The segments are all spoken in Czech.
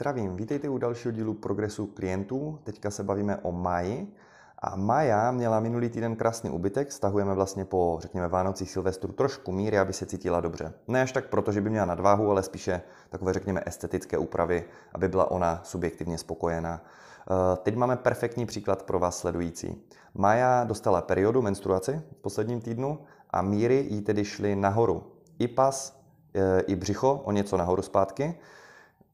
Zdravím, vítejte u dalšího dílu progresu klientů. Teďka se bavíme o Maji. A Maja měla minulý týden krásný ubytek, stahujeme vlastně po, řekněme, Vánocích Silvestru trošku míry, aby se cítila dobře. Ne až tak proto, že by měla nadváhu, ale spíše takové, řekněme, estetické úpravy, aby byla ona subjektivně spokojená. Eh, teď máme perfektní příklad pro vás sledující. Maja dostala periodu menstruaci v posledním týdnu a míry jí tedy šly nahoru. I pas, eh, i břicho o něco nahoru zpátky.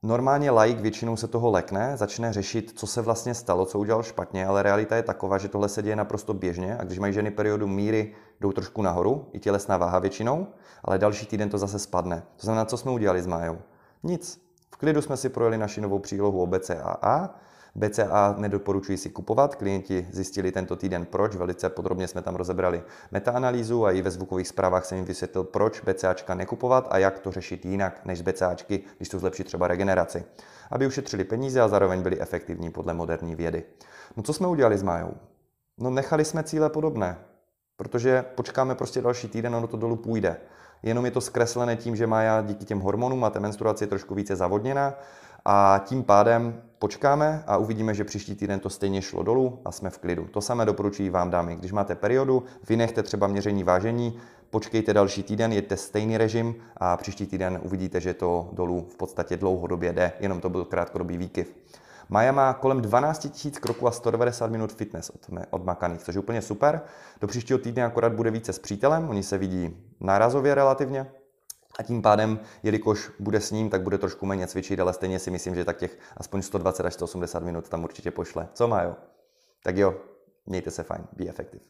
Normálně laik většinou se toho lekne, začne řešit, co se vlastně stalo, co udělal špatně, ale realita je taková, že tohle se děje naprosto běžně a když mají ženy periodu míry, jdou trošku nahoru, i tělesná váha většinou, ale další týden to zase spadne. To znamená, co jsme udělali s Májou? Nic. V klidu jsme si projeli naši novou přílohu o BCAA, BCA nedoporučuji si kupovat. Klienti zjistili tento týden proč, velice podrobně jsme tam rozebrali metaanalýzu a i ve zvukových zprávách jsem jim vysvětlil, proč BCAčka nekupovat a jak to řešit jinak než BCAčky, když to zlepší třeba regeneraci. Aby ušetřili peníze a zároveň byli efektivní podle moderní vědy. No co jsme udělali s Májou? No nechali jsme cíle podobné, protože počkáme prostě další týden, ono to dolů půjde. Jenom je to zkreslené tím, že Maja díky těm hormonům a té menstruaci je trošku více zavodněná a tím pádem počkáme a uvidíme, že příští týden to stejně šlo dolů a jsme v klidu. To samé doporučuji vám dámy. Když máte periodu, vynechte třeba měření vážení, počkejte další týden, jeďte stejný režim a příští týden uvidíte, že to dolů v podstatě dlouhodobě jde, jenom to byl krátkodobý výkyv. Maja má kolem 12 000 kroků a 190 minut fitness odmakaných, což je úplně super. Do příštího týdne akorát bude více s přítelem, oni se vidí nárazově relativně, a tím pádem, jelikož bude s ním, tak bude trošku méně cvičit, ale stejně si myslím, že tak těch aspoň 120 až 180 minut tam určitě pošle. Co má jo? Tak jo, mějte se fajn, be effective.